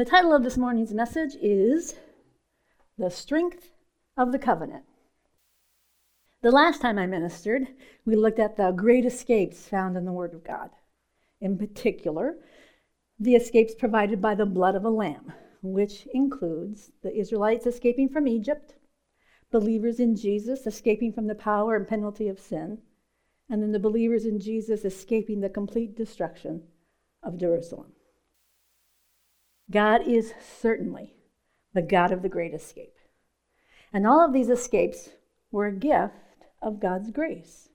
The title of this morning's message is The Strength of the Covenant. The last time I ministered, we looked at the great escapes found in the Word of God. In particular, the escapes provided by the blood of a lamb, which includes the Israelites escaping from Egypt, believers in Jesus escaping from the power and penalty of sin, and then the believers in Jesus escaping the complete destruction of Jerusalem. God is certainly the God of the great escape. And all of these escapes were a gift of God's grace.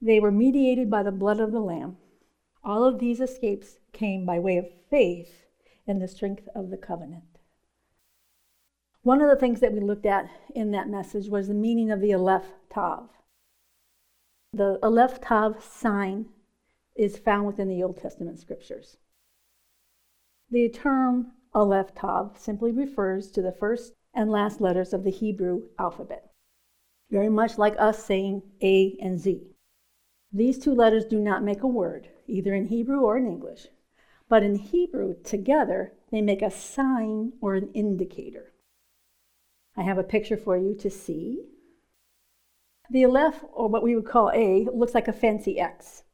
They were mediated by the blood of the Lamb. All of these escapes came by way of faith in the strength of the covenant. One of the things that we looked at in that message was the meaning of the Aleph Tav. The Aleph Tav sign is found within the Old Testament scriptures. The term Aleph Tav simply refers to the first and last letters of the Hebrew alphabet, very much like us saying A and Z. These two letters do not make a word, either in Hebrew or in English, but in Hebrew, together, they make a sign or an indicator. I have a picture for you to see. The Aleph, or what we would call A, looks like a fancy X.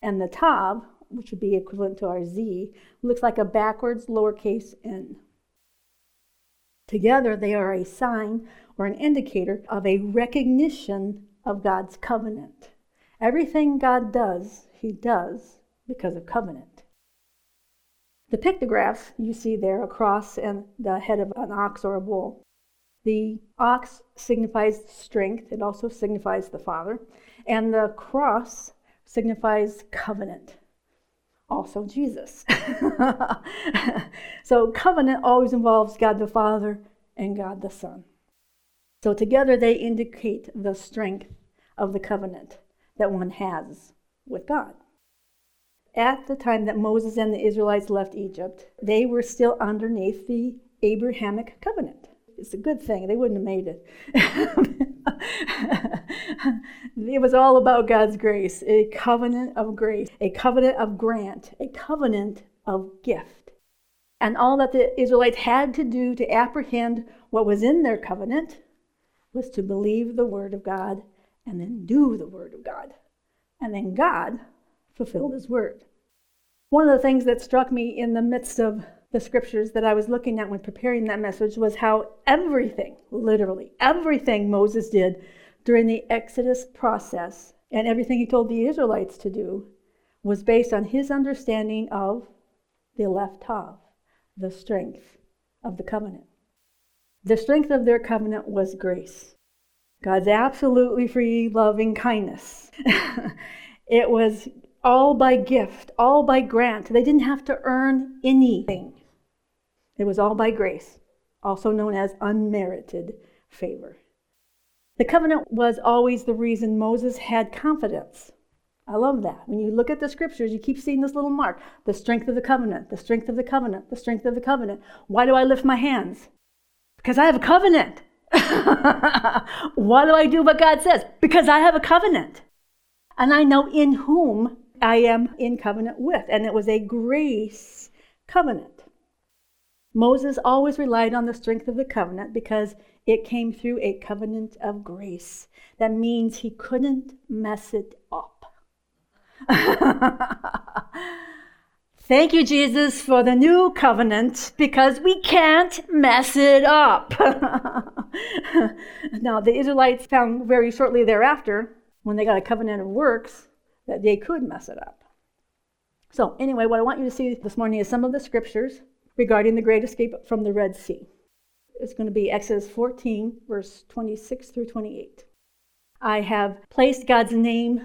And the Tav, which would be equivalent to our Z, looks like a backwards lowercase n. Together, they are a sign or an indicator of a recognition of God's covenant. Everything God does, He does because of covenant. The pictographs you see there, a cross and the head of an ox or a bull. The ox signifies strength, it also signifies the Father, and the cross signifies covenant also Jesus. so covenant always involves God the Father and God the Son. So together they indicate the strength of the covenant that one has with God. At the time that Moses and the Israelites left Egypt, they were still underneath the Abrahamic covenant. It's a good thing. They wouldn't have made it. it was all about God's grace, a covenant of grace, a covenant of grant, a covenant of gift. And all that the Israelites had to do to apprehend what was in their covenant was to believe the word of God and then do the word of God. And then God fulfilled his word. One of the things that struck me in the midst of the scriptures that I was looking at when preparing that message was how everything, literally everything Moses did during the Exodus process and everything he told the Israelites to do was based on his understanding of the Aleph Tav, the strength of the covenant. The strength of their covenant was grace. God's absolutely free, loving kindness. it was all by gift, all by grant. They didn't have to earn anything. It was all by grace, also known as unmerited favor. The covenant was always the reason Moses had confidence. I love that. When you look at the scriptures, you keep seeing this little mark the strength of the covenant, the strength of the covenant, the strength of the covenant. Why do I lift my hands? Because I have a covenant. Why do I do what God says? Because I have a covenant. And I know in whom I am in covenant with. And it was a grace covenant. Moses always relied on the strength of the covenant because it came through a covenant of grace. That means he couldn't mess it up. Thank you, Jesus, for the new covenant because we can't mess it up. now, the Israelites found very shortly thereafter, when they got a covenant of works, that they could mess it up. So, anyway, what I want you to see this morning is some of the scriptures regarding the great escape from the Red Sea. It's going to be Exodus 14, verse 26 through 28. I have placed God's name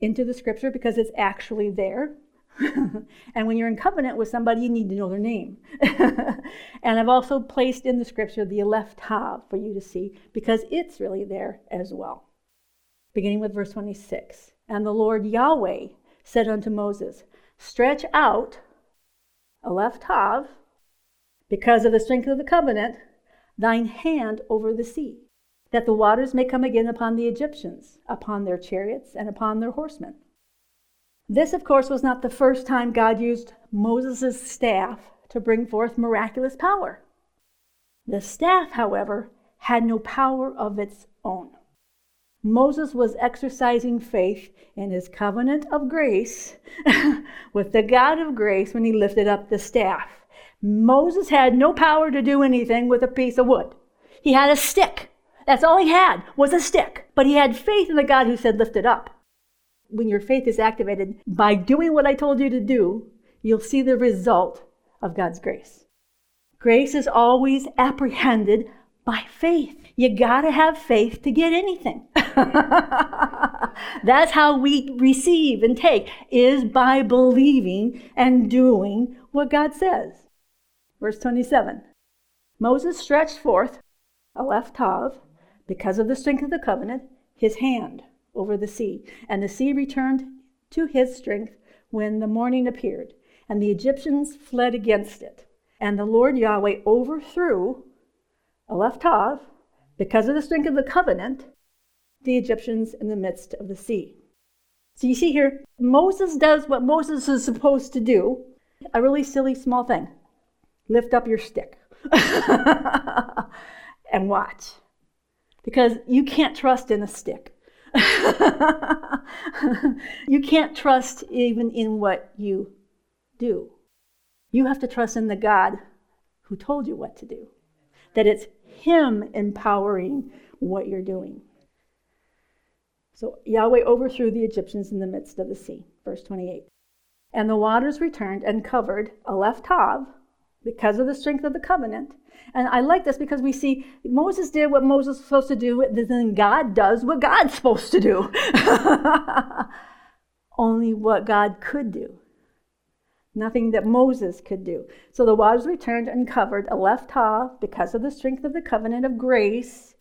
into the scripture because it's actually there. and when you're in covenant with somebody, you need to know their name. and I've also placed in the scripture the Aleph Tav for you to see because it's really there as well. Beginning with verse 26. And the Lord Yahweh said unto Moses, Stretch out, Aleph Tav, because of the strength of the covenant, thine hand over the sea, that the waters may come again upon the Egyptians, upon their chariots, and upon their horsemen. This, of course, was not the first time God used Moses' staff to bring forth miraculous power. The staff, however, had no power of its own. Moses was exercising faith in his covenant of grace with the God of grace when he lifted up the staff. Moses had no power to do anything with a piece of wood. He had a stick. That's all he had was a stick. But he had faith in the God who said, lift it up. When your faith is activated by doing what I told you to do, you'll see the result of God's grace. Grace is always apprehended by faith. You got to have faith to get anything. That's how we receive and take is by believing and doing what God says. Verse 27. Moses stretched forth Aleph Tav because of the strength of the covenant, his hand over the sea, and the sea returned to his strength when the morning appeared, and the Egyptians fled against it. And the Lord Yahweh overthrew Aleph Tav, because of the strength of the covenant, the Egyptians in the midst of the sea. So you see here, Moses does what Moses is supposed to do a really silly small thing lift up your stick and watch. Because you can't trust in a stick. you can't trust even in what you do. You have to trust in the God who told you what to do that it's Him empowering what you're doing. So Yahweh overthrew the Egyptians in the midst of the sea. Verse 28. And the waters returned and covered Aleph Tav because of the strength of the covenant. And I like this because we see Moses did what Moses was supposed to do, then God does what God's supposed to do. Only what God could do nothing that Moses could do. So the waters returned and covered Aleph Tav because of the strength of the covenant of grace,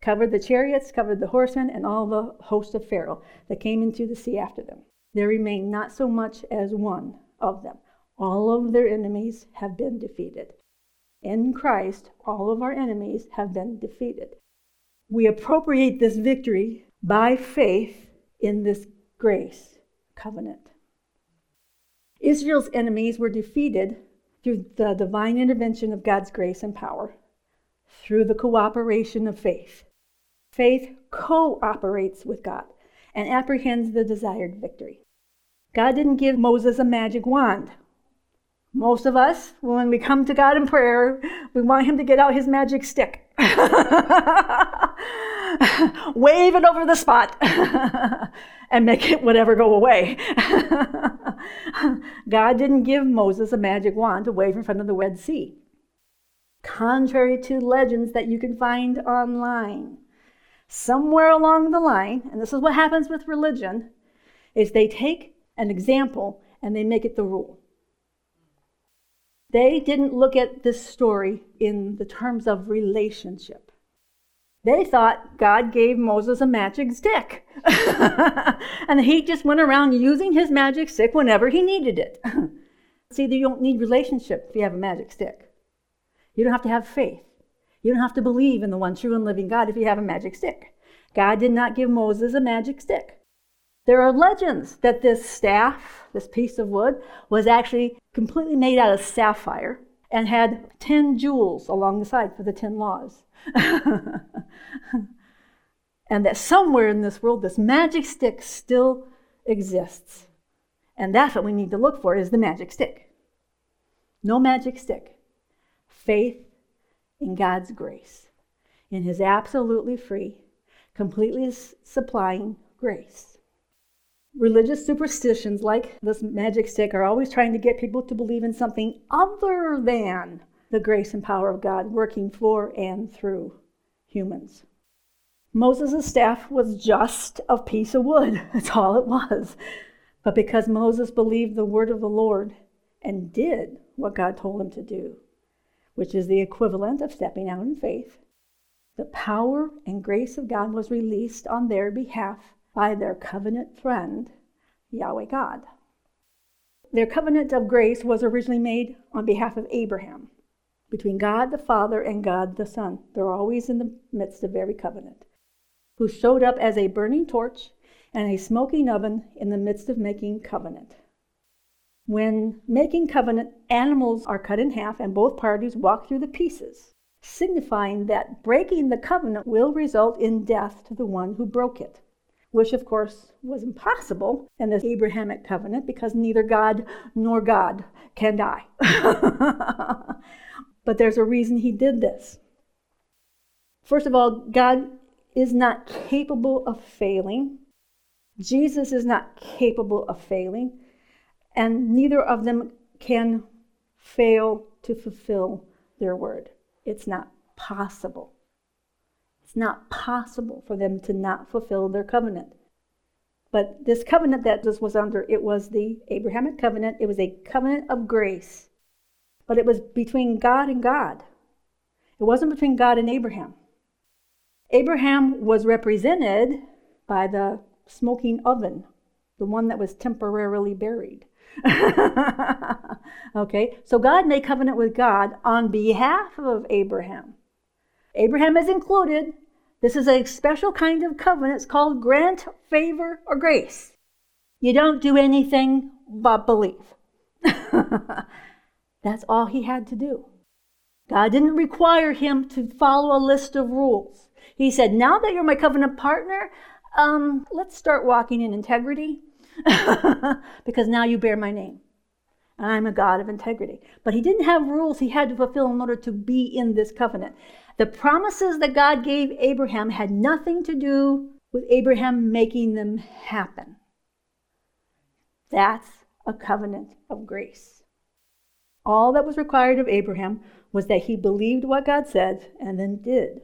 covered the chariots, covered the horsemen, and all the host of Pharaoh that came into the sea after them. There remained not so much as one of them. All of their enemies have been defeated. In Christ, all of our enemies have been defeated. We appropriate this victory by faith in this grace covenant. Israel's enemies were defeated through the divine intervention of God's grace and power, through the cooperation of faith. Faith cooperates with God and apprehends the desired victory. God didn't give Moses a magic wand. Most of us, when we come to God in prayer, we want Him to get out His magic stick. Wave it over the spot and make it whatever go away. God didn't give Moses a magic wand to wave in front of the Red Sea. Contrary to legends that you can find online, somewhere along the line, and this is what happens with religion, is they take an example and they make it the rule. They didn't look at this story in the terms of relationship. They thought God gave Moses a magic stick. and he just went around using his magic stick whenever he needed it. See, you don't need relationship if you have a magic stick. You don't have to have faith. You don't have to believe in the one true and living God if you have a magic stick. God did not give Moses a magic stick. There are legends that this staff, this piece of wood, was actually completely made out of sapphire and had 10 jewels along the side for the 10 laws. and that somewhere in this world, this magic stick still exists. And that's what we need to look for is the magic stick. No magic stick. Faith in God's grace, in his absolutely free, completely supplying grace. Religious superstitions like this magic stick are always trying to get people to believe in something other than the grace and power of God working for and through humans. Moses' staff was just a piece of wood. That's all it was. But because Moses believed the word of the Lord and did what God told him to do, which is the equivalent of stepping out in faith, the power and grace of God was released on their behalf by their covenant friend, Yahweh God. Their covenant of grace was originally made on behalf of Abraham between God the Father and God the Son. They're always in the midst of every covenant. Who showed up as a burning torch and a smoking oven in the midst of making covenant. When making covenant, animals are cut in half and both parties walk through the pieces, signifying that breaking the covenant will result in death to the one who broke it, which of course was impossible in the Abrahamic covenant because neither God nor God can die. but there's a reason he did this. First of all, God is not capable of failing. Jesus is not capable of failing and neither of them can fail to fulfill their word. It's not possible. It's not possible for them to not fulfill their covenant. But this covenant that this was under, it was the Abrahamic covenant. It was a covenant of grace. But it was between God and God. It wasn't between God and Abraham. Abraham was represented by the smoking oven, the one that was temporarily buried. okay, so God made covenant with God on behalf of Abraham. Abraham is included. This is a special kind of covenant. It's called grant, favor, or grace. You don't do anything but believe. That's all he had to do. God didn't require him to follow a list of rules. He said, Now that you're my covenant partner, um, let's start walking in integrity because now you bear my name. And I'm a God of integrity. But he didn't have rules he had to fulfill in order to be in this covenant. The promises that God gave Abraham had nothing to do with Abraham making them happen. That's a covenant of grace. All that was required of Abraham was that he believed what God said and then did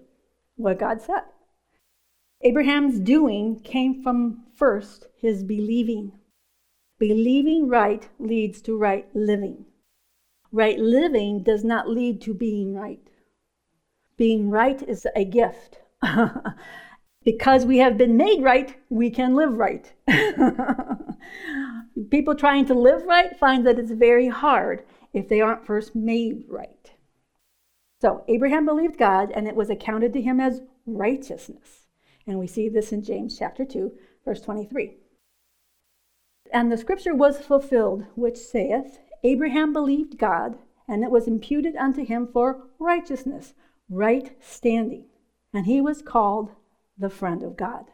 what God said. Abraham's doing came from first his believing. Believing right leads to right living. Right living does not lead to being right. Being right is a gift. because we have been made right, we can live right. People trying to live right find that it's very hard if they aren't first made right. So Abraham believed God, and it was accounted to him as righteousness. And we see this in James chapter 2, verse 23. And the scripture was fulfilled, which saith, Abraham believed God, and it was imputed unto him for righteousness, right standing. And he was called the friend of God.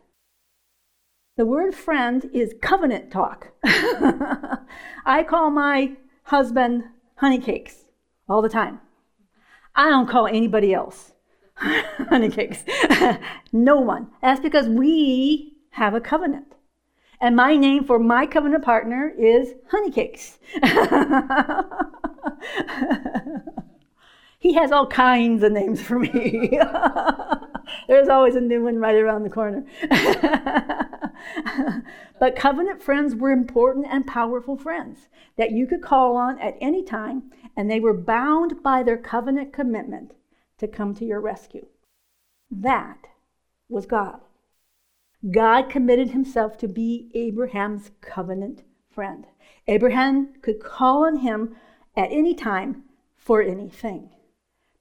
The word friend is covenant talk. I call my husband honey cakes all the time. I don't call anybody else honey cakes. no one. That's because we have a covenant. And my name for my covenant partner is honey cakes. He has all kinds of names for me. There's always a new one right around the corner. but covenant friends were important and powerful friends that you could call on at any time, and they were bound by their covenant commitment to come to your rescue. That was God. God committed himself to be Abraham's covenant friend. Abraham could call on him at any time for anything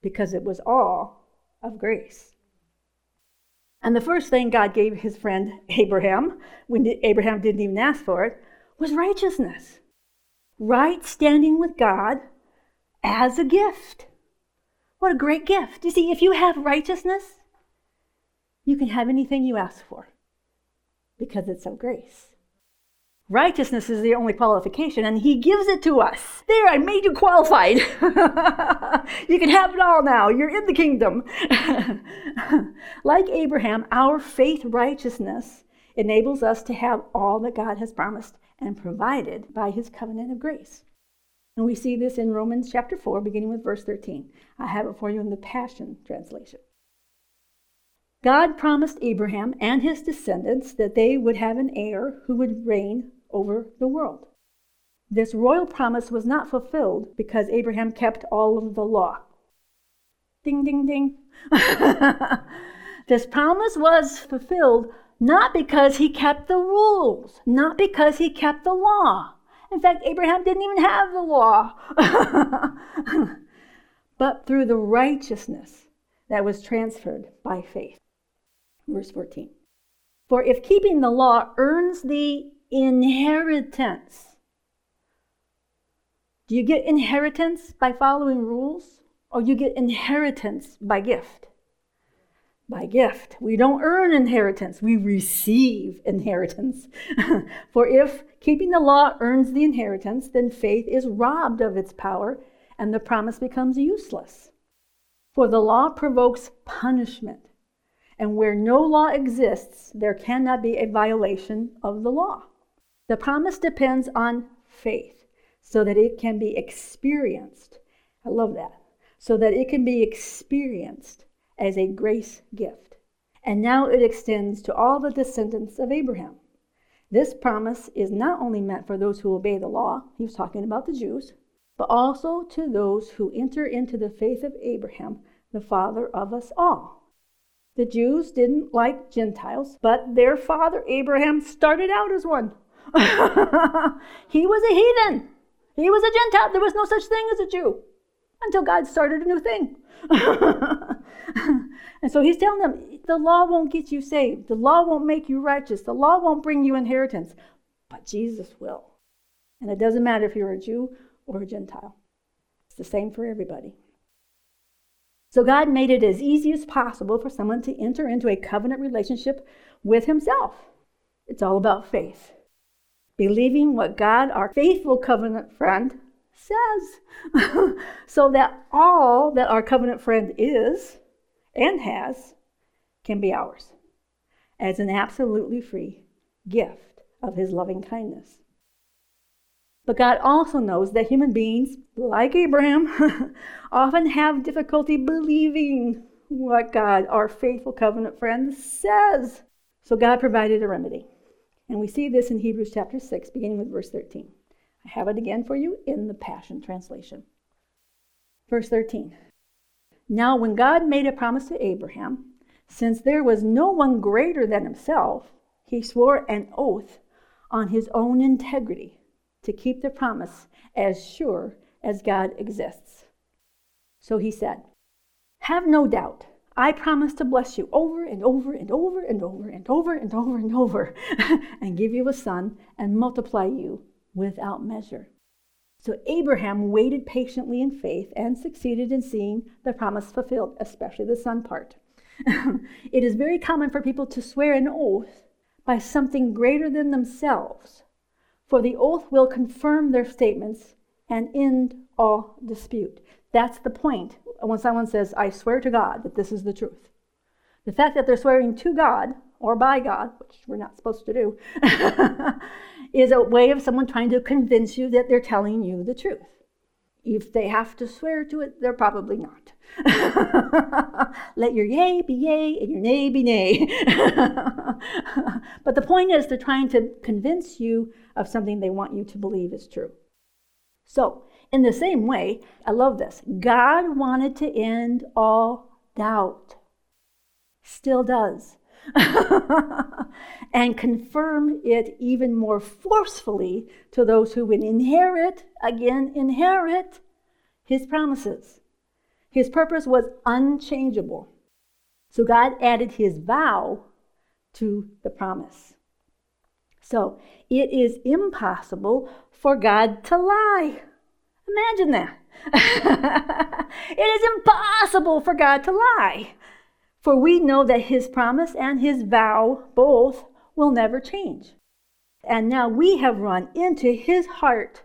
because it was all of grace. And the first thing God gave his friend Abraham, when Abraham didn't even ask for it, was righteousness. Right standing with God as a gift. What a great gift. You see, if you have righteousness, you can have anything you ask for because it's of grace. Righteousness is the only qualification, and He gives it to us. There, I made you qualified. you can have it all now. You're in the kingdom. like Abraham, our faith righteousness enables us to have all that God has promised and provided by His covenant of grace. And we see this in Romans chapter 4, beginning with verse 13. I have it for you in the Passion Translation. God promised Abraham and his descendants that they would have an heir who would reign over the world. This royal promise was not fulfilled because Abraham kept all of the law. Ding, ding, ding. this promise was fulfilled not because he kept the rules, not because he kept the law, in fact, Abraham didn't even have the law, but through the righteousness that was transferred by faith. Verse 14. For if keeping the law earns the inheritance, Do you get inheritance by following rules, or you get inheritance by gift? By gift. We don't earn inheritance, we receive inheritance. For if keeping the law earns the inheritance, then faith is robbed of its power and the promise becomes useless. For the law provokes punishment, and where no law exists, there cannot be a violation of the law. The promise depends on faith so that it can be experienced. I love that. So that it can be experienced as a grace gift. And now it extends to all the descendants of Abraham. This promise is not only meant for those who obey the law, he was talking about the Jews, but also to those who enter into the faith of Abraham, the father of us all. The Jews didn't like Gentiles, but their father Abraham started out as one. he was a heathen. He was a Gentile. There was no such thing as a Jew until God started a new thing. and so he's telling them the law won't get you saved, the law won't make you righteous, the law won't bring you inheritance, but Jesus will. And it doesn't matter if you're a Jew or a Gentile, it's the same for everybody. So God made it as easy as possible for someone to enter into a covenant relationship with Himself. It's all about faith. Believing what God, our faithful covenant friend, says. so that all that our covenant friend is and has can be ours as an absolutely free gift of His loving kindness. But God also knows that human beings, like Abraham, often have difficulty believing what God, our faithful covenant friend, says. So God provided a remedy. And we see this in Hebrews chapter 6, beginning with verse 13. I have it again for you in the Passion Translation. Verse 13. Now, when God made a promise to Abraham, since there was no one greater than himself, he swore an oath on his own integrity to keep the promise as sure as God exists. So he said, Have no doubt. I promise to bless you over and over and over and over and over and over and over and give you a son and multiply you without measure. So Abraham waited patiently in faith and succeeded in seeing the promise fulfilled, especially the son part. it is very common for people to swear an oath by something greater than themselves for the oath will confirm their statements and end all dispute. That's the point when someone says, I swear to God that this is the truth. The fact that they're swearing to God or by God, which we're not supposed to do, is a way of someone trying to convince you that they're telling you the truth. If they have to swear to it, they're probably not. Let your yea be yea and your nay be nay. but the point is, they're trying to convince you of something they want you to believe is true. So, in the same way, I love this. God wanted to end all doubt, still does, and confirm it even more forcefully to those who would inherit, again, inherit his promises. His purpose was unchangeable. So God added his vow to the promise. So it is impossible for God to lie. Imagine that. it is impossible for God to lie. For we know that his promise and his vow both will never change. And now we have run into his heart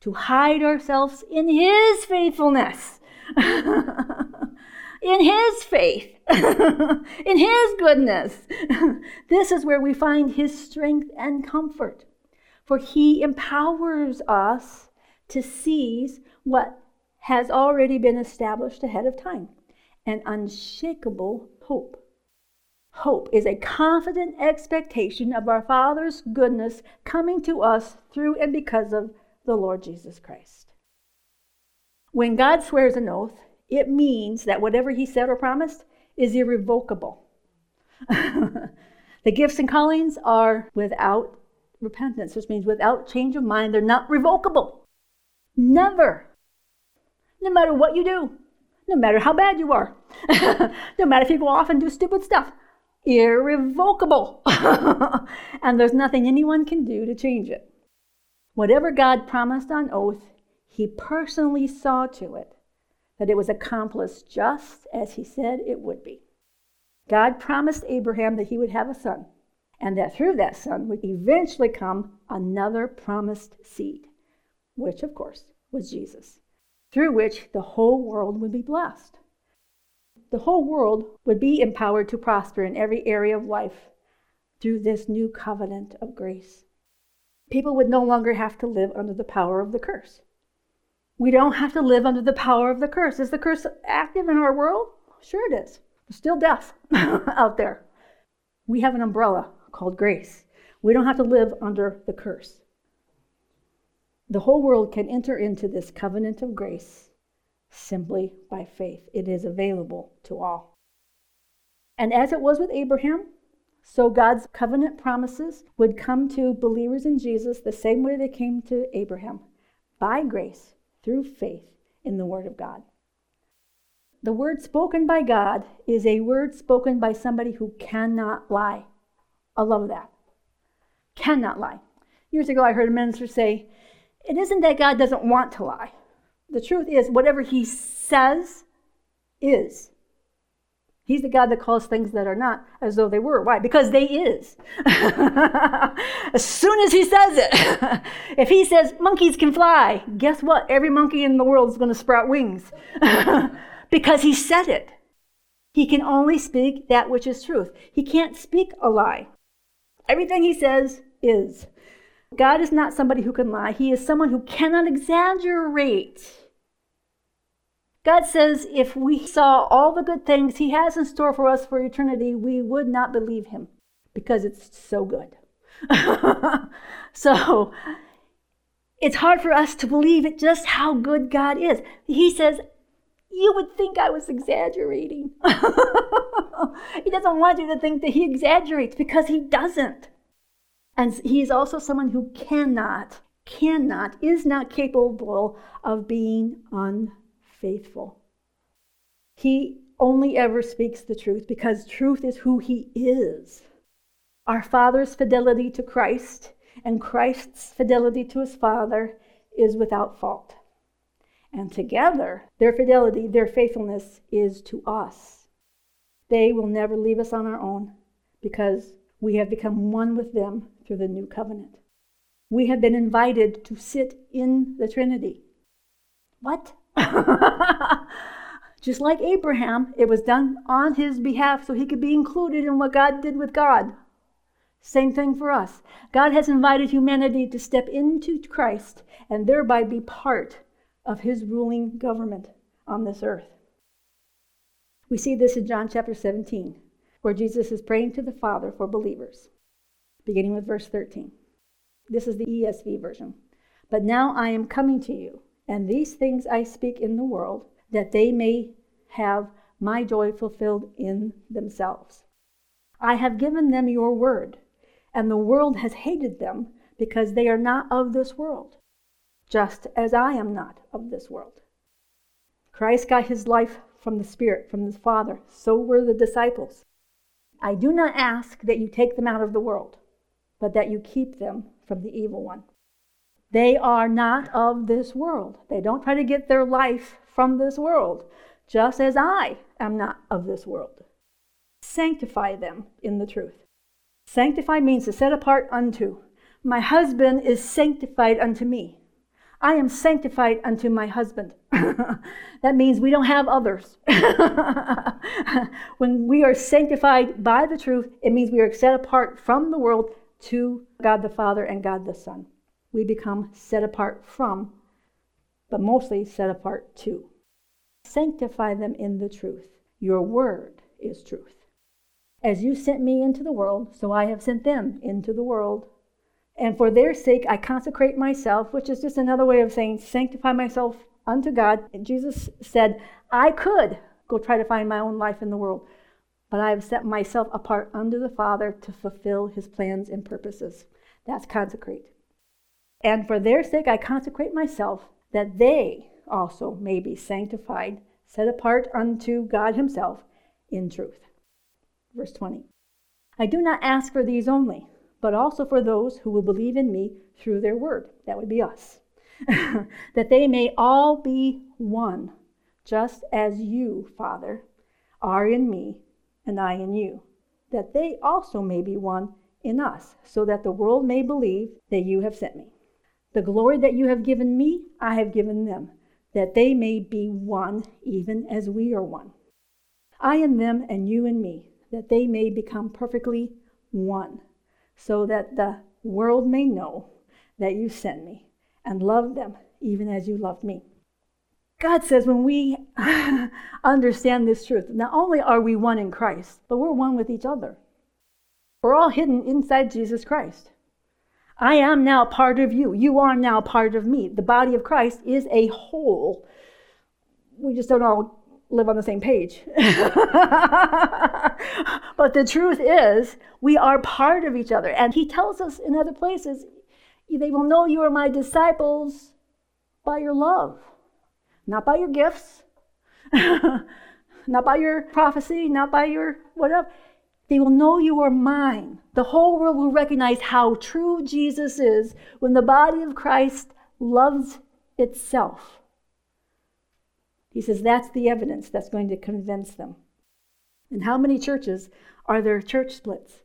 to hide ourselves in his faithfulness. in His faith, in His goodness. this is where we find His strength and comfort. For He empowers us to seize what has already been established ahead of time an unshakable hope. Hope is a confident expectation of our Father's goodness coming to us through and because of the Lord Jesus Christ. When God swears an oath, it means that whatever he said or promised is irrevocable. the gifts and callings are without repentance, which means without change of mind. They're not revocable. Never. No matter what you do, no matter how bad you are, no matter if you go off and do stupid stuff, irrevocable. and there's nothing anyone can do to change it. Whatever God promised on oath, he personally saw to it that it was accomplished just as he said it would be. God promised Abraham that he would have a son, and that through that son would eventually come another promised seed, which, of course, was Jesus, through which the whole world would be blessed. The whole world would be empowered to prosper in every area of life through this new covenant of grace. People would no longer have to live under the power of the curse. We don't have to live under the power of the curse. Is the curse active in our world? Sure it is. There's still death out there. We have an umbrella called grace. We don't have to live under the curse. The whole world can enter into this covenant of grace simply by faith. It is available to all. And as it was with Abraham, so God's covenant promises would come to believers in Jesus the same way they came to Abraham by grace through faith in the Word of God. The word spoken by God is a word spoken by somebody who cannot lie. I love that. Cannot lie. Years ago, I heard a minister say, It isn't that God doesn't want to lie. The truth is, whatever he says is. He's the God that calls things that are not as though they were. Why? Because they is. as soon as he says it, if he says monkeys can fly, guess what? Every monkey in the world is going to sprout wings because he said it. He can only speak that which is truth. He can't speak a lie. Everything he says is. God is not somebody who can lie. He is someone who cannot exaggerate God says if we saw all the good things He has in store for us for eternity, we would not believe Him because it's so good. so it's hard for us to believe it just how good God is. He says, You would think I was exaggerating. he doesn't want you to think that He exaggerates because He doesn't. And He is also someone who cannot, cannot, is not capable of being unfaithful. He only ever speaks the truth because truth is who he is. Our Father's fidelity to Christ and Christ's fidelity to his Father is without fault. And together, their fidelity, their faithfulness is to us. They will never leave us on our own because we have become one with them through the new covenant. We have been invited to sit in the Trinity. What? Just like Abraham, it was done on his behalf so he could be included in what God did with God. Same thing for us. God has invited humanity to step into Christ and thereby be part of his ruling government on this earth. We see this in John chapter 17, where Jesus is praying to the Father for believers, beginning with verse 13. This is the ESV version. But now I am coming to you and these things I speak in the world, that they may have my joy fulfilled in themselves. I have given them your word, and the world has hated them because they are not of this world, just as I am not of this world. Christ got his life from the Spirit, from the Father. So were the disciples. I do not ask that you take them out of the world, but that you keep them from the evil one. They are not of this world. They don't try to get their life from this world, just as I am not of this world. Sanctify them in the truth. Sanctify means to set apart unto. My husband is sanctified unto me. I am sanctified unto my husband. that means we don't have others. when we are sanctified by the truth, it means we are set apart from the world to God the Father and God the Son we become set apart from, but mostly set apart to. Sanctify them in the truth. Your word is truth. As you sent me into the world, so I have sent them into the world. And for their sake I consecrate myself, which is just another way of saying sanctify myself unto God. And Jesus said, I could go try to find my own life in the world, but I have set myself apart unto the Father to fulfill his plans and purposes. That's consecrate. And for their sake I consecrate myself, that they also may be sanctified, set apart unto God Himself in truth. Verse 20. I do not ask for these only, but also for those who will believe in me through their word. That would be us. that they may all be one, just as you, Father, are in me and I in you, that they also may be one in us, so that the world may believe that you have sent me. The glory that you have given me, I have given them, that they may be one, even as we are one. I in them and you in me, that they may become perfectly one, so that the world may know that you sent me and love them even as you loved me. God says when we understand this truth, not only are we one in Christ, but we're one with each other. We're all hidden inside Jesus Christ. I am now part of you. You are now part of me. The body of Christ is a whole. We just don't all live on the same page. but the truth is, we are part of each other. And he tells us in other places, they will know you are my disciples by your love, not by your gifts, not by your prophecy, not by your whatever. They will know you are mine. The whole world will recognize how true Jesus is when the body of Christ loves itself. He says that's the evidence that's going to convince them. And how many churches are there church splits?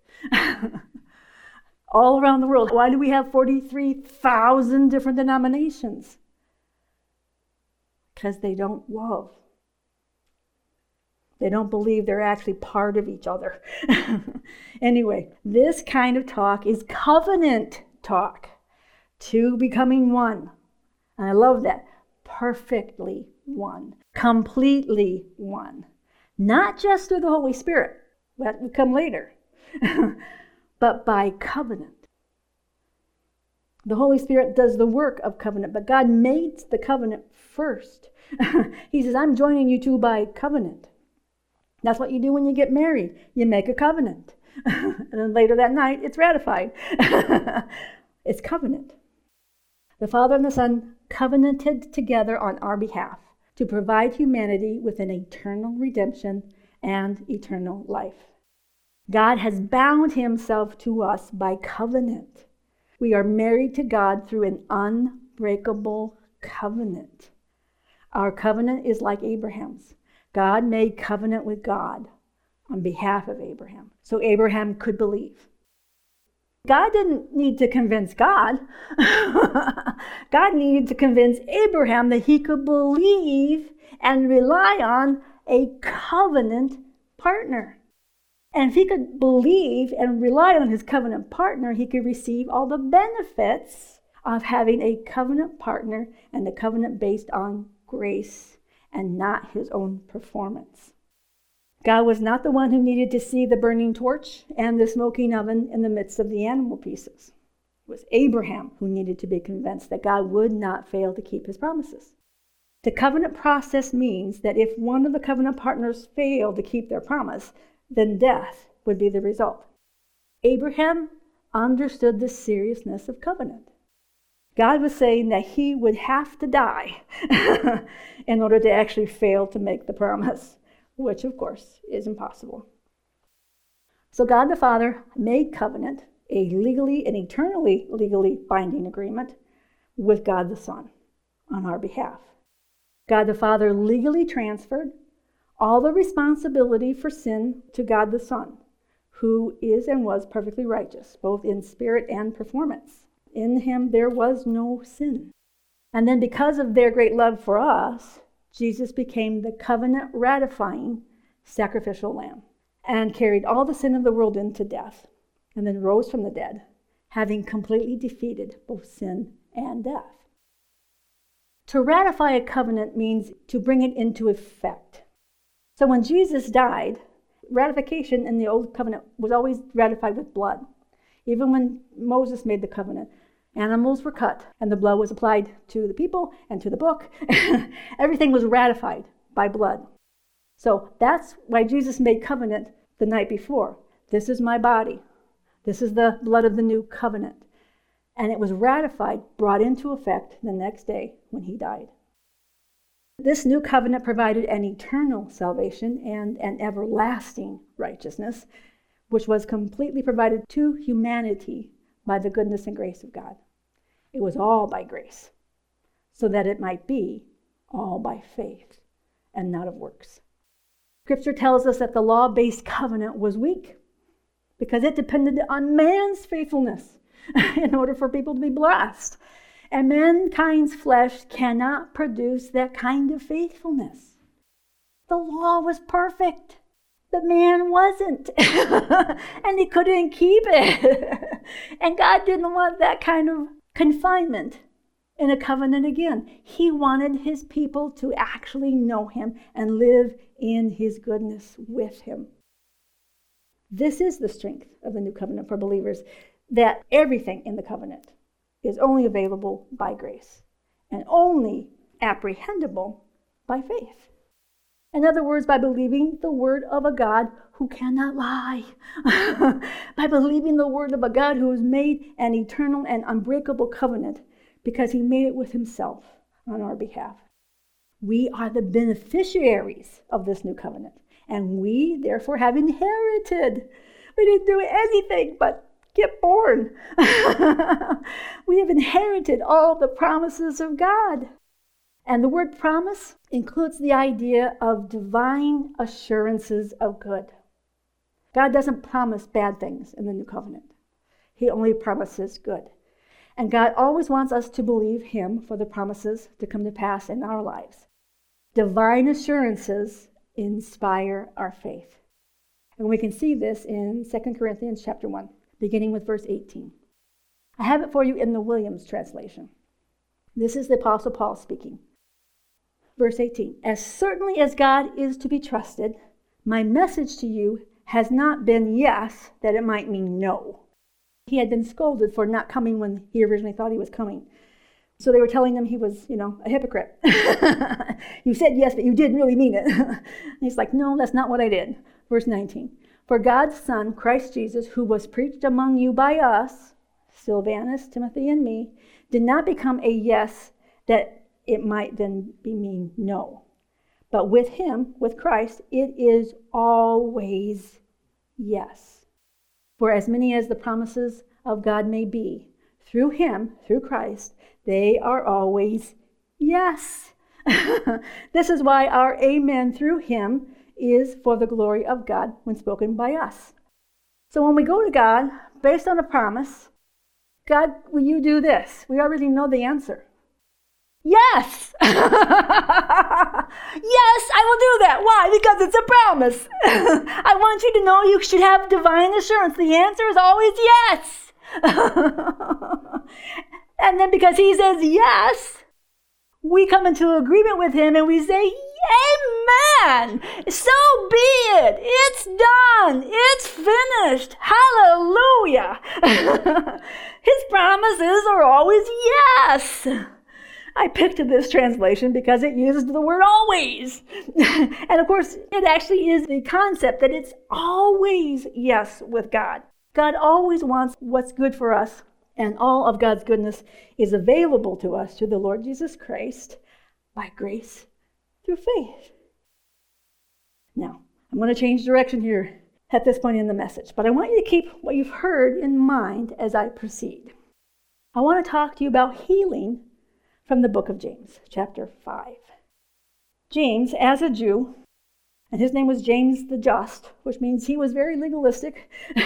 All around the world. Why do we have 43,000 different denominations? Because they don't love. They don't believe they're actually part of each other. anyway, this kind of talk is covenant talk. Two becoming one. And I love that. Perfectly one. Completely one. Not just through the Holy Spirit. That will come later. but by covenant. The Holy Spirit does the work of covenant, but God made the covenant first. he says, I'm joining you two by covenant. That's what you do when you get married. You make a covenant. and then later that night, it's ratified. it's covenant. The Father and the Son covenanted together on our behalf to provide humanity with an eternal redemption and eternal life. God has bound himself to us by covenant. We are married to God through an unbreakable covenant. Our covenant is like Abraham's. God made covenant with God on behalf of Abraham. So Abraham could believe. God didn't need to convince God. God needed to convince Abraham that he could believe and rely on a covenant partner. And if he could believe and rely on his covenant partner, he could receive all the benefits of having a covenant partner and a covenant based on grace and not his own performance. God was not the one who needed to see the burning torch and the smoking oven in the midst of the animal pieces. It was Abraham who needed to be convinced that God would not fail to keep his promises. The covenant process means that if one of the covenant partners failed to keep their promise, then death would be the result. Abraham understood the seriousness of covenant. God was saying that he would have to die in order to actually fail to make the promise, which of course is impossible. So God the Father made covenant, a legally and eternally legally binding agreement with God the Son on our behalf. God the Father legally transferred all the responsibility for sin to God the Son, who is and was perfectly righteous, both in spirit and performance. In him there was no sin. And then, because of their great love for us, Jesus became the covenant ratifying sacrificial lamb and carried all the sin of the world into death, and then rose from the dead, having completely defeated both sin and death. To ratify a covenant means to bring it into effect. So when Jesus died, ratification in the Old Covenant was always ratified with blood. Even when Moses made the covenant, animals were cut and the blood was applied to the people and to the book. Everything was ratified by blood. So that's why Jesus made covenant the night before. This is my body. This is the blood of the new covenant. And it was ratified, brought into effect the next day when he died. This new covenant provided an eternal salvation and an everlasting righteousness, which was completely provided to humanity by the goodness and grace of God. It was all by grace. so that it might be all by faith and not of works. Scripture tells us that the law based covenant was weak because it depended on man's faithfulness in order for people to be blessed. And mankind's flesh cannot produce that kind of faithfulness. The law was perfect. The man wasn't. and he couldn't keep it. and God didn't want that kind of confinement in a covenant again. He wanted his people to actually know him and live in his goodness with him. This is the strength of the new covenant for believers that everything in the covenant is only available by grace and only apprehendable by faith. In other words, by believing the word of a God who cannot lie, by believing the word of a God who has made an eternal and unbreakable covenant because he made it with himself on our behalf. We are the beneficiaries of this new covenant, and we therefore have inherited. We didn't do anything but get born. we have inherited all the promises of God. And the word promise includes the idea of divine assurances of good. God doesn't promise bad things in the new covenant, He only promises good. And God always wants us to believe Him for the promises to come to pass in our lives. Divine assurances inspire our faith. And we can see this in 2 Corinthians chapter 1 beginning with verse 18. I have it for you in the Williams translation. This is the Apostle Paul speaking. Verse 18 As certainly as God is to be trusted, my message to you has not been yes, that it might mean no. He had been scolded for not coming when he originally thought he was coming. So they were telling him he was, you know, a hypocrite. you said yes, but you didn't really mean it. he's like, no, that's not what I did. Verse 19. For God's Son, Christ Jesus, who was preached among you by us, Silvanus, Timothy, and me, did not become a yes that it might then be mean no. But with him, with Christ, it is always yes. For as many as the promises of God may be, through him, through Christ, they are always yes. this is why our amen through him is for the glory of God when spoken by us. So when we go to God based on a promise, God, will you do this? We already know the answer. Yes! yes, I will do that. Why? Because it's a promise. I want you to know you should have divine assurance. The answer is always yes. and then because he says yes, we come into agreement with him and we say, Amen. So be it. It's done. It's finished. Hallelujah. His promises are always yes. I picked this translation because it uses the word always. and of course, it actually is the concept that it's always yes with God. God always wants what's good for us and all of God's goodness is available to us through the Lord Jesus Christ by grace through faith. Now, I'm going to change direction here at this point in the message, but I want you to keep what you've heard in mind as I proceed. I want to talk to you about healing from the book of James, chapter 5. James, as a Jew, and his name was James the Just, which means he was very legalistic.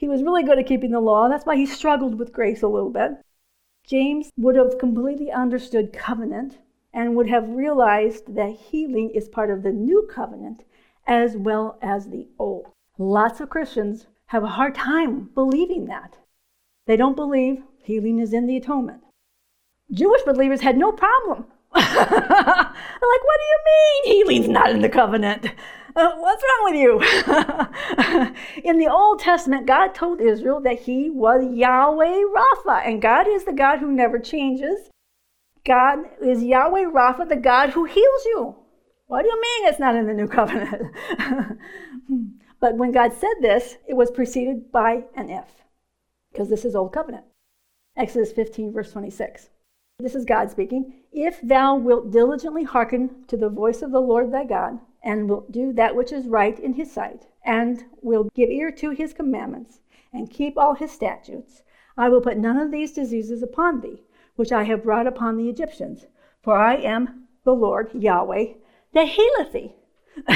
He was really good at keeping the law. That's why he struggled with grace a little bit. James would have completely understood covenant and would have realized that healing is part of the new covenant as well as the old. Lots of Christians have a hard time believing that. They don't believe healing is in the atonement. Jewish believers had no problem. They're like, what do you mean healing's not in the covenant? Uh, what's wrong with you? in the Old Testament, God told Israel that He was Yahweh Rapha, and God is the God who never changes. God is Yahweh Rapha, the God who heals you. What do you mean it's not in the new covenant? but when God said this, it was preceded by an if, because this is Old Covenant. Exodus 15, verse 26. This is God speaking. If thou wilt diligently hearken to the voice of the Lord thy God, and wilt do that which is right in his sight, and will give ear to his commandments, and keep all his statutes, I will put none of these diseases upon thee, which I have brought upon the Egyptians. For I am the Lord Yahweh that healeth thee.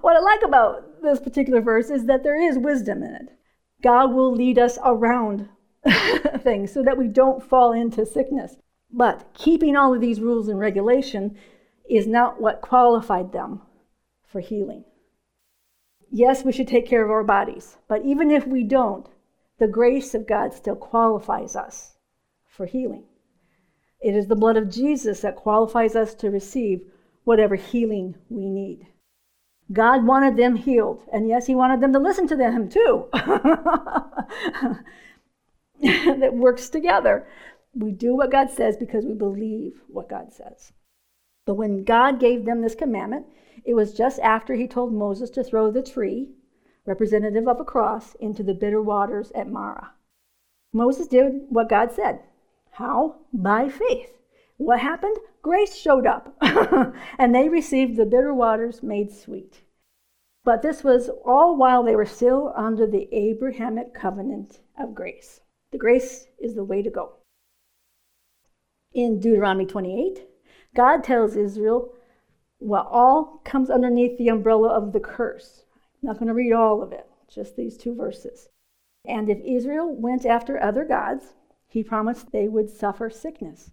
what I like about this particular verse is that there is wisdom in it. God will lead us around things so that we don't fall into sickness. But keeping all of these rules and regulation is not what qualified them for healing. Yes, we should take care of our bodies, but even if we don't, the grace of God still qualifies us for healing. It is the blood of Jesus that qualifies us to receive whatever healing we need. God wanted them healed, and yes, He wanted them to listen to Him too. that works together. We do what God says because we believe what God says. But when God gave them this commandment, it was just after He told Moses to throw the tree, representative of a cross, into the bitter waters at Marah. Moses did what God said. How? By faith. What happened? Grace showed up, and they received the bitter waters made sweet. But this was all while they were still under the Abrahamic covenant of grace. The grace is the way to go. In Deuteronomy 28, God tells Israel what all comes underneath the umbrella of the curse. I'm not going to read all of it, just these two verses. And if Israel went after other gods, he promised they would suffer sickness.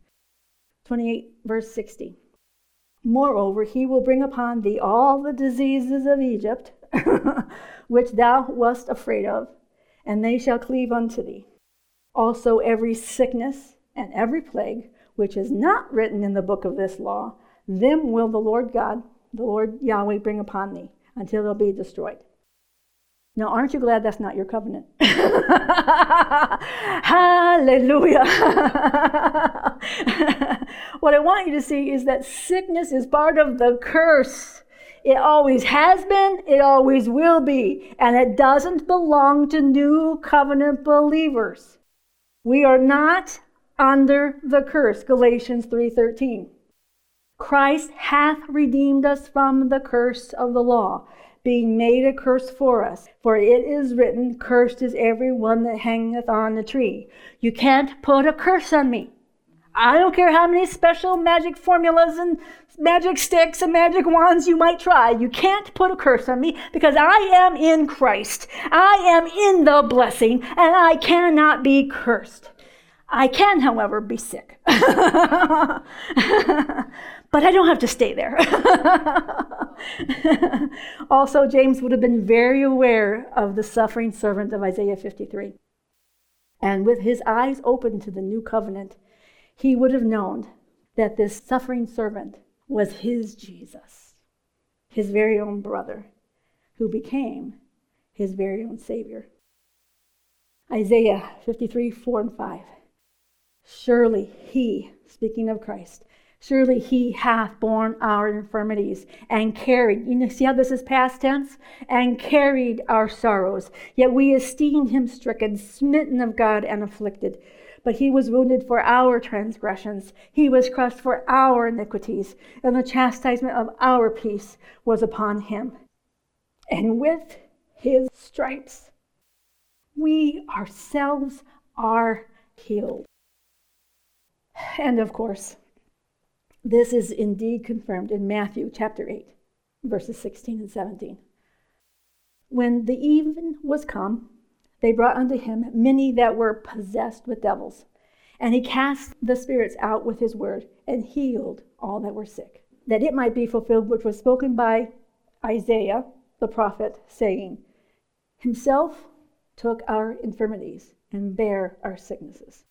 28, verse 60. Moreover, he will bring upon thee all the diseases of Egypt, which thou wast afraid of, and they shall cleave unto thee. Also, every sickness and every plague which is not written in the book of this law, them will the Lord God, the Lord Yahweh, bring upon thee until they'll be destroyed. Now, aren't you glad that's not your covenant? Hallelujah. what I want you to see is that sickness is part of the curse. It always has been, it always will be, and it doesn't belong to new covenant believers. We are not under the curse, Galatians 3:13. Christ hath redeemed us from the curse of the law being made a curse for us. For it is written, Cursed is every one that hangeth on the tree. You can't put a curse on me. I don't care how many special magic formulas and magic sticks and magic wands you might try. You can't put a curse on me because I am in Christ. I am in the blessing and I cannot be cursed. I can, however, be sick. but I don't have to stay there. also, James would have been very aware of the suffering servant of Isaiah 53. And with his eyes open to the new covenant, he would have known that this suffering servant was his Jesus, his very own brother, who became his very own Savior. Isaiah 53 4 and 5. Surely he, speaking of Christ, surely he hath borne our infirmities and carried, you know, see how this is past tense? And carried our sorrows. Yet we esteemed him stricken, smitten of God, and afflicted. But he was wounded for our transgressions, he was crushed for our iniquities, and the chastisement of our peace was upon him. And with his stripes, we ourselves are healed. And of course, this is indeed confirmed in Matthew chapter 8, verses 16 and 17. When the even was come, they brought unto him many that were possessed with devils. And he cast the spirits out with his word and healed all that were sick, that it might be fulfilled which was spoken by Isaiah the prophet, saying, Himself took our infirmities and bare our sicknesses.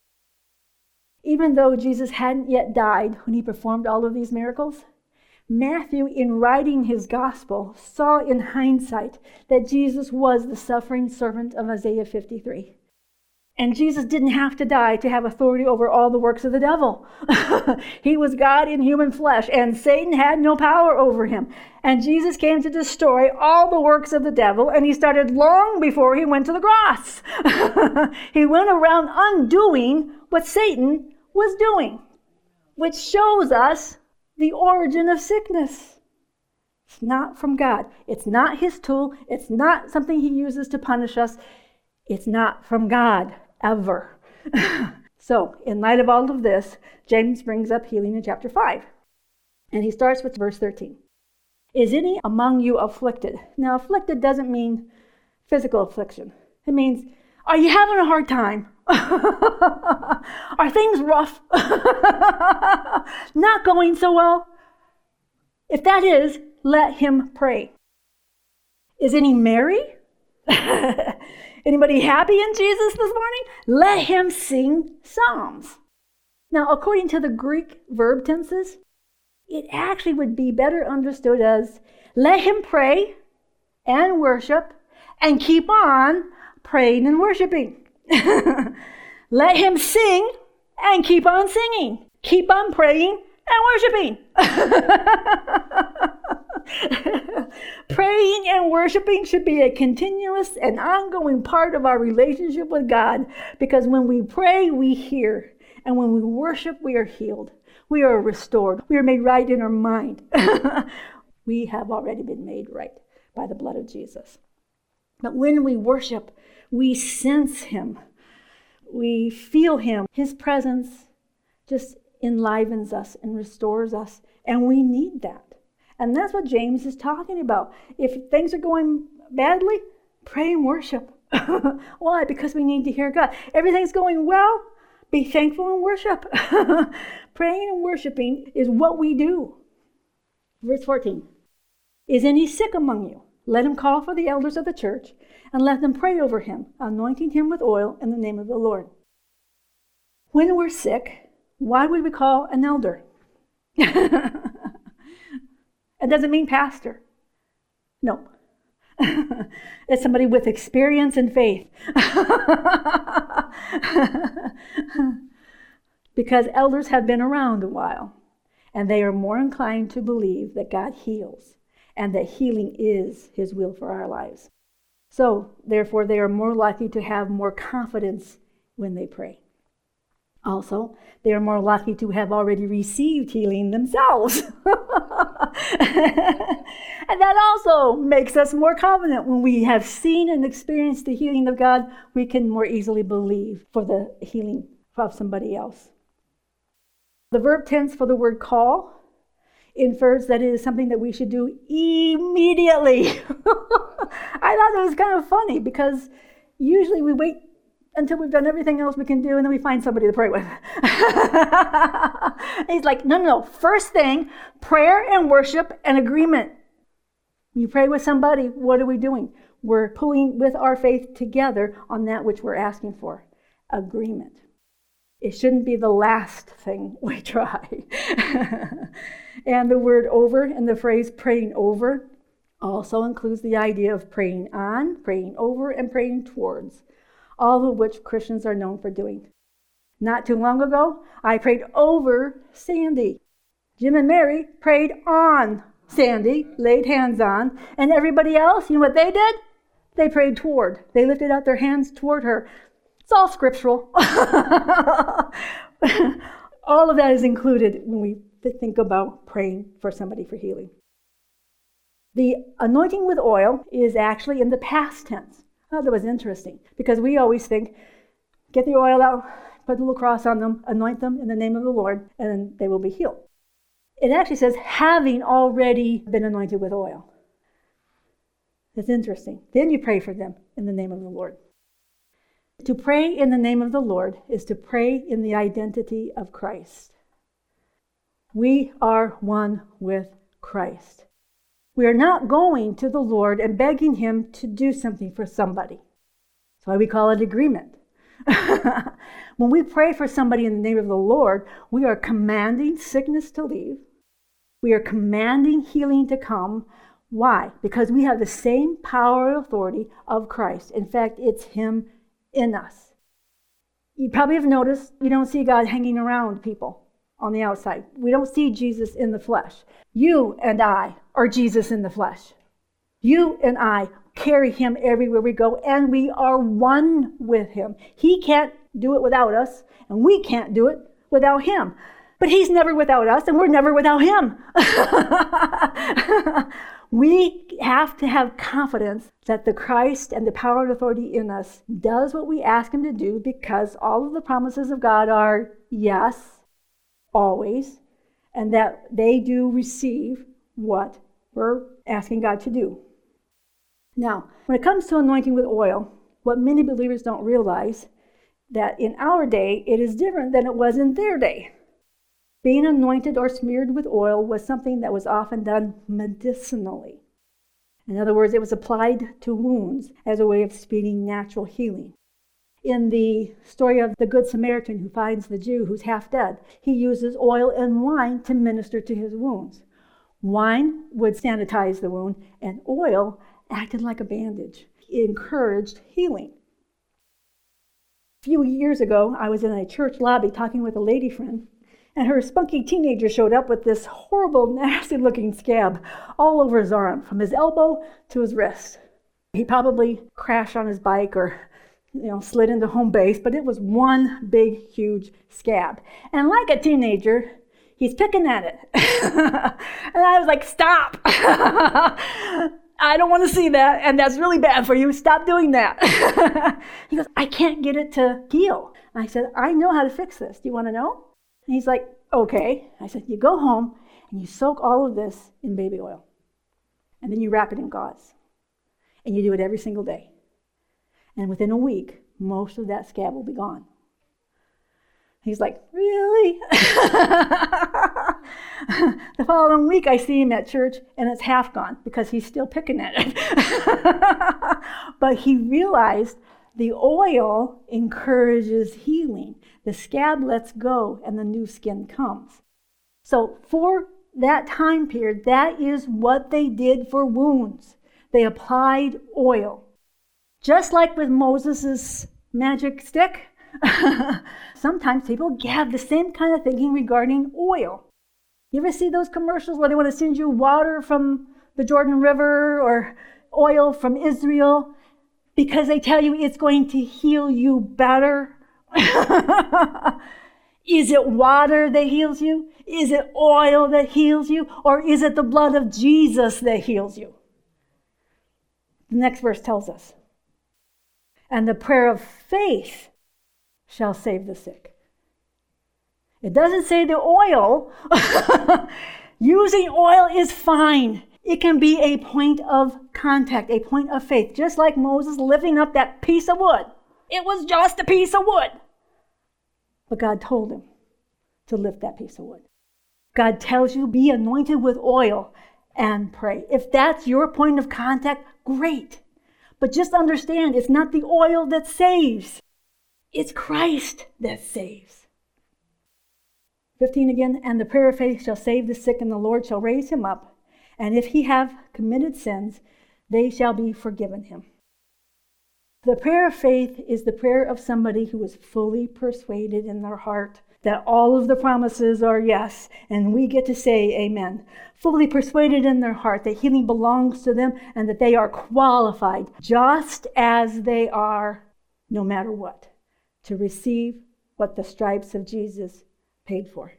Even though Jesus hadn't yet died when he performed all of these miracles, Matthew, in writing his gospel, saw in hindsight that Jesus was the suffering servant of Isaiah 53. And Jesus didn't have to die to have authority over all the works of the devil. he was God in human flesh, and Satan had no power over him. And Jesus came to destroy all the works of the devil, and he started long before he went to the cross. he went around undoing what Satan was doing, which shows us the origin of sickness. It's not from God. It's not his tool. It's not something he uses to punish us. It's not from God, ever. So, in light of all of this, James brings up healing in chapter 5. And he starts with verse 13. Is any among you afflicted? Now, afflicted doesn't mean physical affliction, it means, are you having a hard time? are things rough? Not going so well? If that is, let him pray. Is any merry? Anybody happy in Jesus this morning? Let him sing psalms. Now, according to the Greek verb tenses, it actually would be better understood as let him pray and worship and keep on praying and worshiping. let him sing and keep on singing. Keep on praying and worshiping. Praying and worshiping should be a continuous and ongoing part of our relationship with God because when we pray, we hear. And when we worship, we are healed. We are restored. We are made right in our mind. we have already been made right by the blood of Jesus. But when we worship, we sense Him. We feel Him. His presence just enlivens us and restores us. And we need that. And that's what James is talking about. If things are going badly, pray and worship. Why? Because we need to hear God. Everything's going well, be thankful and worship. Praying and worshiping is what we do. Verse 14 Is any sick among you? Let him call for the elders of the church and let them pray over him, anointing him with oil in the name of the Lord. When we're sick, why would we call an elder? It doesn't mean pastor. No. it's somebody with experience and faith. because elders have been around a while and they are more inclined to believe that God heals and that healing is his will for our lives. So, therefore, they are more likely to have more confidence when they pray. Also, they are more likely to have already received healing themselves. and that also makes us more confident when we have seen and experienced the healing of God, we can more easily believe for the healing of somebody else. The verb tense for the word call infers that it is something that we should do immediately. I thought that was kind of funny because usually we wait until we've done everything else we can do, and then we find somebody to pray with. He's like, no, no, no. First thing, prayer and worship and agreement. You pray with somebody, what are we doing? We're pulling with our faith together on that which we're asking for agreement. It shouldn't be the last thing we try. and the word over and the phrase praying over also includes the idea of praying on, praying over, and praying towards all of which Christians are known for doing. Not too long ago, I prayed over Sandy. Jim and Mary prayed on Sandy, laid hands on, and everybody else, you know what they did? They prayed toward. They lifted out their hands toward her. It's all scriptural. all of that is included when we think about praying for somebody for healing. The anointing with oil is actually in the past tense. Oh, that was interesting because we always think, get the oil out, put a little cross on them, anoint them in the name of the Lord, and they will be healed. It actually says, having already been anointed with oil. That's interesting. Then you pray for them in the name of the Lord. To pray in the name of the Lord is to pray in the identity of Christ. We are one with Christ. We are not going to the Lord and begging Him to do something for somebody. That's why we call it agreement. when we pray for somebody in the name of the Lord, we are commanding sickness to leave. We are commanding healing to come. Why? Because we have the same power and authority of Christ. In fact, it's Him in us. You probably have noticed you don't see God hanging around people on the outside. We don't see Jesus in the flesh. You and I are Jesus in the flesh. You and I carry him everywhere we go, and we are one with him. He can't do it without us, and we can't do it without him. But he's never without us, and we're never without him. we have to have confidence that the Christ and the power and authority in us does what we ask him to do because all of the promises of God are yes, always, and that they do receive what we're asking God to do. Now, when it comes to anointing with oil, what many believers don't realize that in our day it is different than it was in their day. Being anointed or smeared with oil was something that was often done medicinally. In other words, it was applied to wounds as a way of speeding natural healing. In the story of the Good Samaritan who finds the Jew who's half dead, he uses oil and wine to minister to his wounds. Wine would sanitize the wound, and oil acted like a bandage. It encouraged healing. A few years ago, I was in a church lobby talking with a lady friend, and her spunky teenager showed up with this horrible, nasty looking scab all over his arm, from his elbow to his wrist. He probably crashed on his bike or you know, slid into home base, but it was one big, huge scab. And like a teenager, he's picking at it. and I was like, stop. I don't want to see that, and that's really bad for you. Stop doing that. he goes, I can't get it to heal. And I said, I know how to fix this. Do you want to know? And he's like, okay. I said, you go home and you soak all of this in baby oil. And then you wrap it in gauze. And you do it every single day. And within a week, most of that scab will be gone. He's like, Really? the following week, I see him at church and it's half gone because he's still picking at it. but he realized the oil encourages healing. The scab lets go and the new skin comes. So, for that time period, that is what they did for wounds. They applied oil. Just like with Moses' magic stick, sometimes people have the same kind of thinking regarding oil. You ever see those commercials where they want to send you water from the Jordan River or oil from Israel because they tell you it's going to heal you better? is it water that heals you? Is it oil that heals you? Or is it the blood of Jesus that heals you? The next verse tells us. And the prayer of faith shall save the sick. It doesn't say the oil. Using oil is fine. It can be a point of contact, a point of faith, just like Moses lifting up that piece of wood. It was just a piece of wood. But God told him to lift that piece of wood. God tells you be anointed with oil and pray. If that's your point of contact, great. But just understand it's not the oil that saves, it's Christ that saves. 15 again, and the prayer of faith shall save the sick, and the Lord shall raise him up. And if he have committed sins, they shall be forgiven him. The prayer of faith is the prayer of somebody who is fully persuaded in their heart that all of the promises are yes, and we get to say amen. Fully persuaded in their heart that healing belongs to them and that they are qualified just as they are, no matter what to receive what the stripes of Jesus paid for.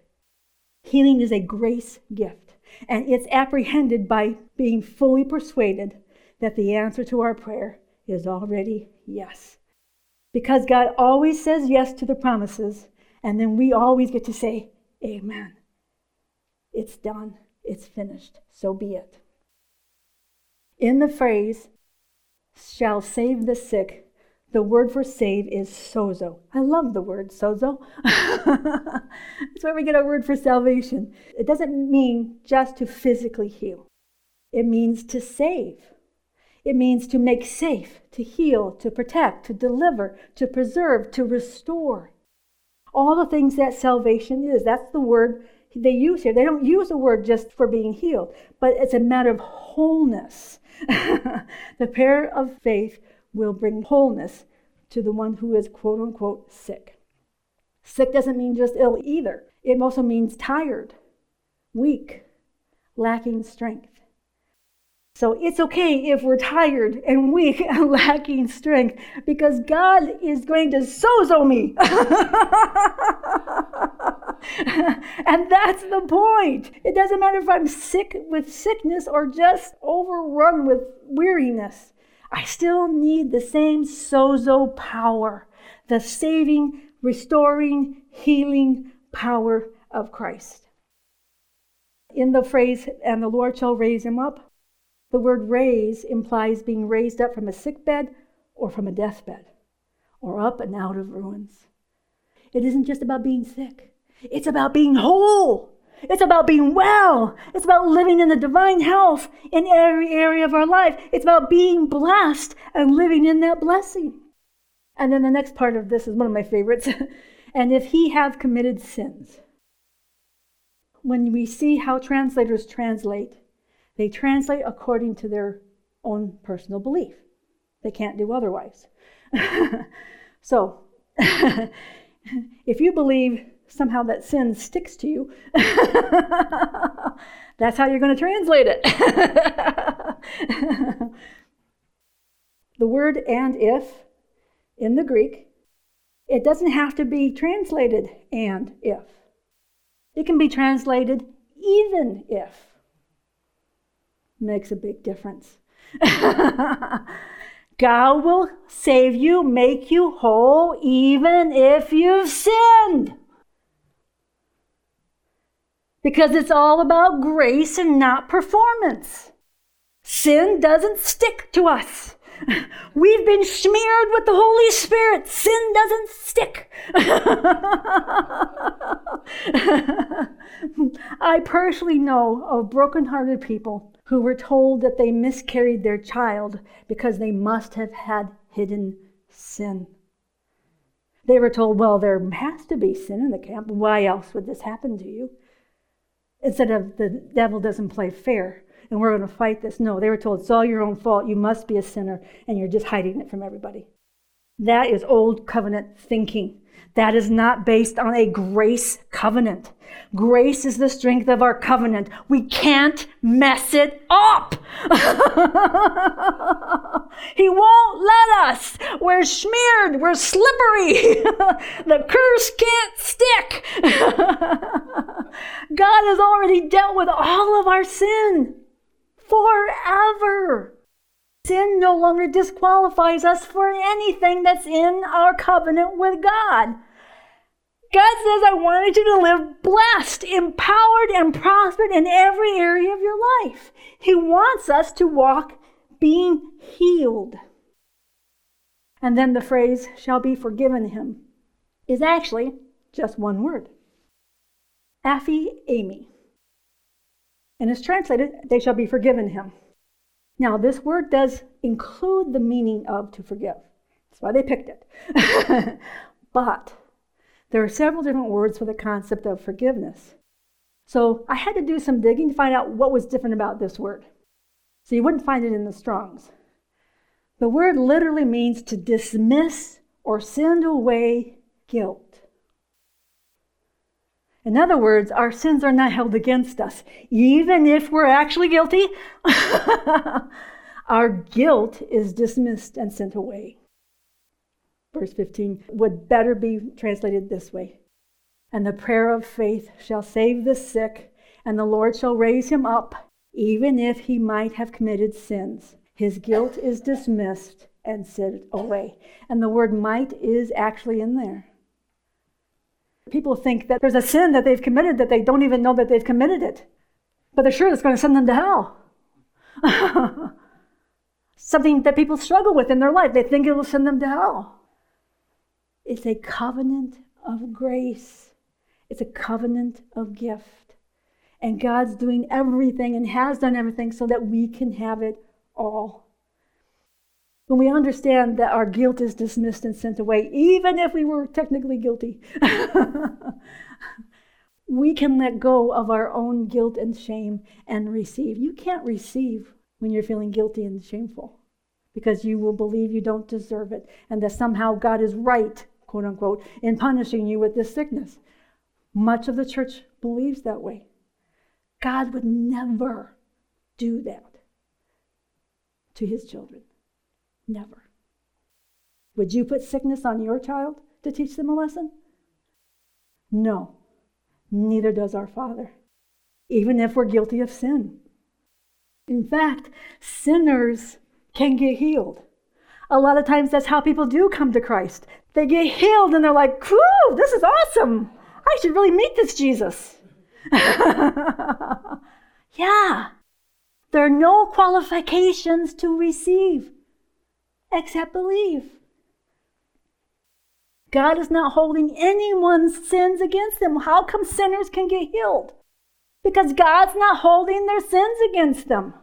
Healing is a grace gift, and it's apprehended by being fully persuaded that the answer to our prayer is already yes. Because God always says yes to the promises, and then we always get to say, Amen. It's done, it's finished, so be it. In the phrase, shall save the sick, the word for save is sozo. I love the word sozo. That's where we get our word for salvation. It doesn't mean just to physically heal, it means to save. It means to make safe, to heal, to protect, to deliver, to preserve, to restore. All the things that salvation is. That's the word they use here. They don't use the word just for being healed, but it's a matter of wholeness. the prayer of faith will bring wholeness to the one who is quote unquote sick. Sick doesn't mean just ill either, it also means tired, weak, lacking strength. So it's okay if we're tired and weak and lacking strength because God is going to sozo me. and that's the point. It doesn't matter if I'm sick with sickness or just overrun with weariness. I still need the same sozo power, the saving, restoring, healing power of Christ. In the phrase, and the Lord shall raise him up, the word raise implies being raised up from a sick bed or from a deathbed or up and out of ruins. It isn't just about being sick, it's about being whole. It's about being well. It's about living in the divine health in every area of our life. It's about being blessed and living in that blessing. And then the next part of this is one of my favorites. and if he have committed sins. When we see how translators translate, they translate according to their own personal belief. They can't do otherwise. so, if you believe somehow that sin sticks to you, that's how you're going to translate it. the word and if in the Greek, it doesn't have to be translated and if. It can be translated even if makes a big difference. God will save you, make you whole, even if you've sinned. Because it's all about grace and not performance. Sin doesn't stick to us. We've been smeared with the Holy Spirit. Sin doesn't stick. I personally know of broken-hearted people who were told that they miscarried their child because they must have had hidden sin. They were told, well, there has to be sin in the camp. Why else would this happen to you? Instead of the devil doesn't play fair and we're going to fight this. No, they were told it's all your own fault. You must be a sinner and you're just hiding it from everybody. That is old covenant thinking. That is not based on a grace covenant. Grace is the strength of our covenant. We can't mess it up. he won't let us. We're smeared. We're slippery. the curse can't stick. God has already dealt with all of our sin forever. Sin no longer disqualifies us for anything that's in our covenant with God. God says, I wanted you to live blessed, empowered, and prospered in every area of your life. He wants us to walk being healed. And then the phrase, shall be forgiven him, is actually just one word. aphiemi. And it's translated, they shall be forgiven him. Now, this word does include the meaning of to forgive. That's why they picked it. but there are several different words for the concept of forgiveness. So I had to do some digging to find out what was different about this word. So you wouldn't find it in the Strong's. The word literally means to dismiss or send away guilt. In other words, our sins are not held against us. Even if we're actually guilty, our guilt is dismissed and sent away. Verse 15 would better be translated this way And the prayer of faith shall save the sick, and the Lord shall raise him up, even if he might have committed sins. His guilt is dismissed and sent away. And the word might is actually in there. People think that there's a sin that they've committed that they don't even know that they've committed it. But they're sure it's going to send them to hell. Something that people struggle with in their life. They think it will send them to hell. It's a covenant of grace, it's a covenant of gift. And God's doing everything and has done everything so that we can have it all. When we understand that our guilt is dismissed and sent away, even if we were technically guilty, we can let go of our own guilt and shame and receive. You can't receive when you're feeling guilty and shameful because you will believe you don't deserve it and that somehow God is right, quote unquote, in punishing you with this sickness. Much of the church believes that way. God would never do that. to his children. Never. Would you put sickness on your child to teach them a lesson? No, neither does our Father, even if we're guilty of sin. In fact, sinners can get healed. A lot of times that's how people do come to Christ. They get healed and they're like, whew, this is awesome. I should really meet this Jesus. yeah. There are no qualifications to receive except believe. God is not holding anyone's sins against them. How come sinners can get healed? Because God's not holding their sins against them.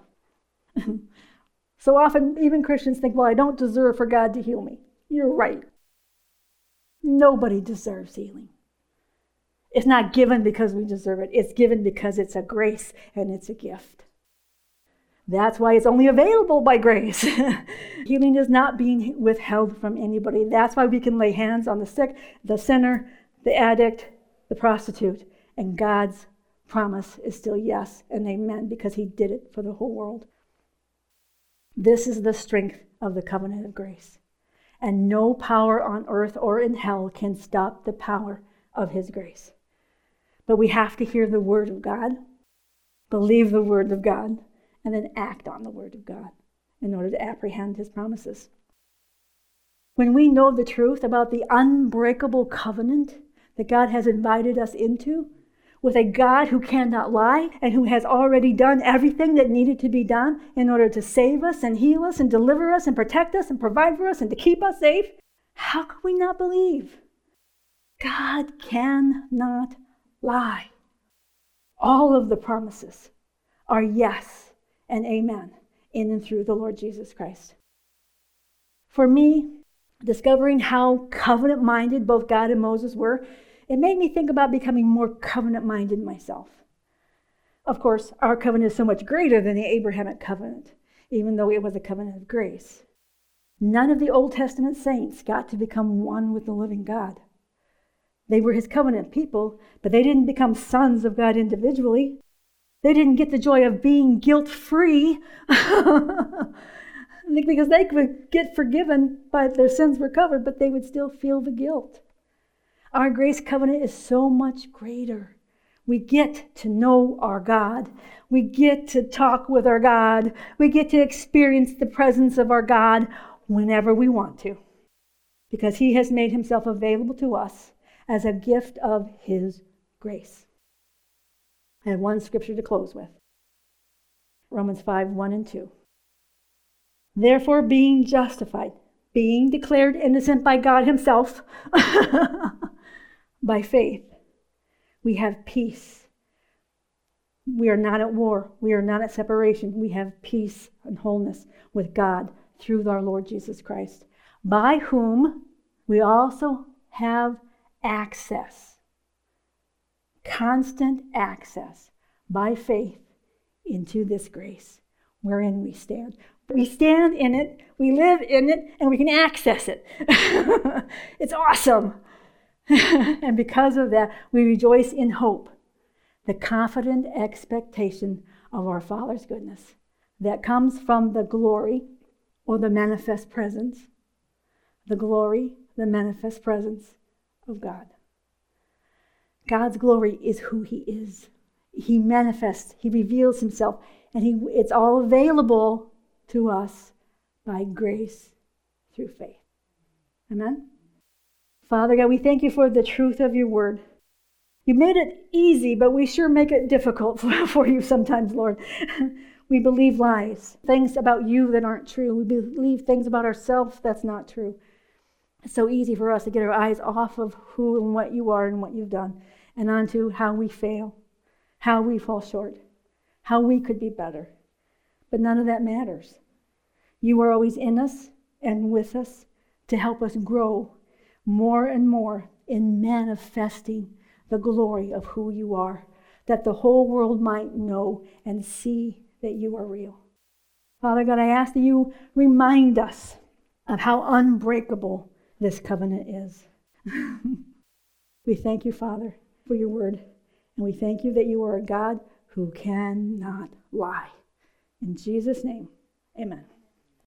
so often, even Christians think, well, I don't deserve for God to heal me. You're right. Nobody deserves healing. It's not given because we deserve it, it's given because it's a grace and it's a gift. That's why it's only available by grace. Healing is not being withheld from anybody. That's why we can lay hands on the sick, the sinner, the addict, the prostitute, and God's promise is still yes and amen because He did it for the whole world. This is the strength of the covenant of grace. And no power on earth or in hell can stop the power of His grace. But we have to hear the word of God, believe the word of God, and then act on the word of God in order to apprehend his promises. When we know the truth about the unbreakable covenant that God has invited us into, with a God who cannot lie and who has already done everything that needed to be done in order to save us and heal us and deliver us and protect us and provide for us and to keep us safe, how could we not believe? God cannot lie. All of the promises are yes and amen in and through the Lord Jesus Christ. For me, discovering how covenant minded both God and Moses were, it made me think about becoming more covenant minded myself. Of course, our covenant is so much greater than the Abrahamic covenant, even though it was a covenant of grace. None of the Old Testament saints got to become one with the living God. They were his covenant people, but they didn't become sons of God individually. They didn't get the joy of being guilt free because they could get forgiven but their sins were covered, but they would still feel the guilt. Our grace covenant is so much greater. We get to know our God. We get to talk with our God. We get to experience the presence of our God whenever we want to because He has made Himself available to us as a gift of His grace. I have one scripture to close with Romans 5 1 and 2. Therefore, being justified, being declared innocent by God Himself, by faith, we have peace. We are not at war. We are not at separation. We have peace and wholeness with God through our Lord Jesus Christ, by whom we also have access constant access by faith into this grace wherein we stand. We stand in it, we live in it, and we can access it. it's awesome. and because of that, we rejoice in hope, the confident expectation of our Father's goodness that comes from the glory or the manifest presence, the glory, the manifest presence of God. God's glory is who He is. He manifests, He reveals Himself, and he, it's all available to us by grace through faith. Amen? Father God, we thank you for the truth of your word. You made it easy, but we sure make it difficult for you sometimes, Lord. we believe lies, things about you that aren't true. We believe things about ourselves that's not true. It's so easy for us to get our eyes off of who and what you are and what you've done and onto how we fail, how we fall short, how we could be better. But none of that matters. You are always in us and with us to help us grow more and more in manifesting the glory of who you are, that the whole world might know and see that you are real. Father God, I ask that you remind us of how unbreakable this covenant is. we thank you, Father, for your word. And we thank you that you are a God who cannot lie. In Jesus' name, amen.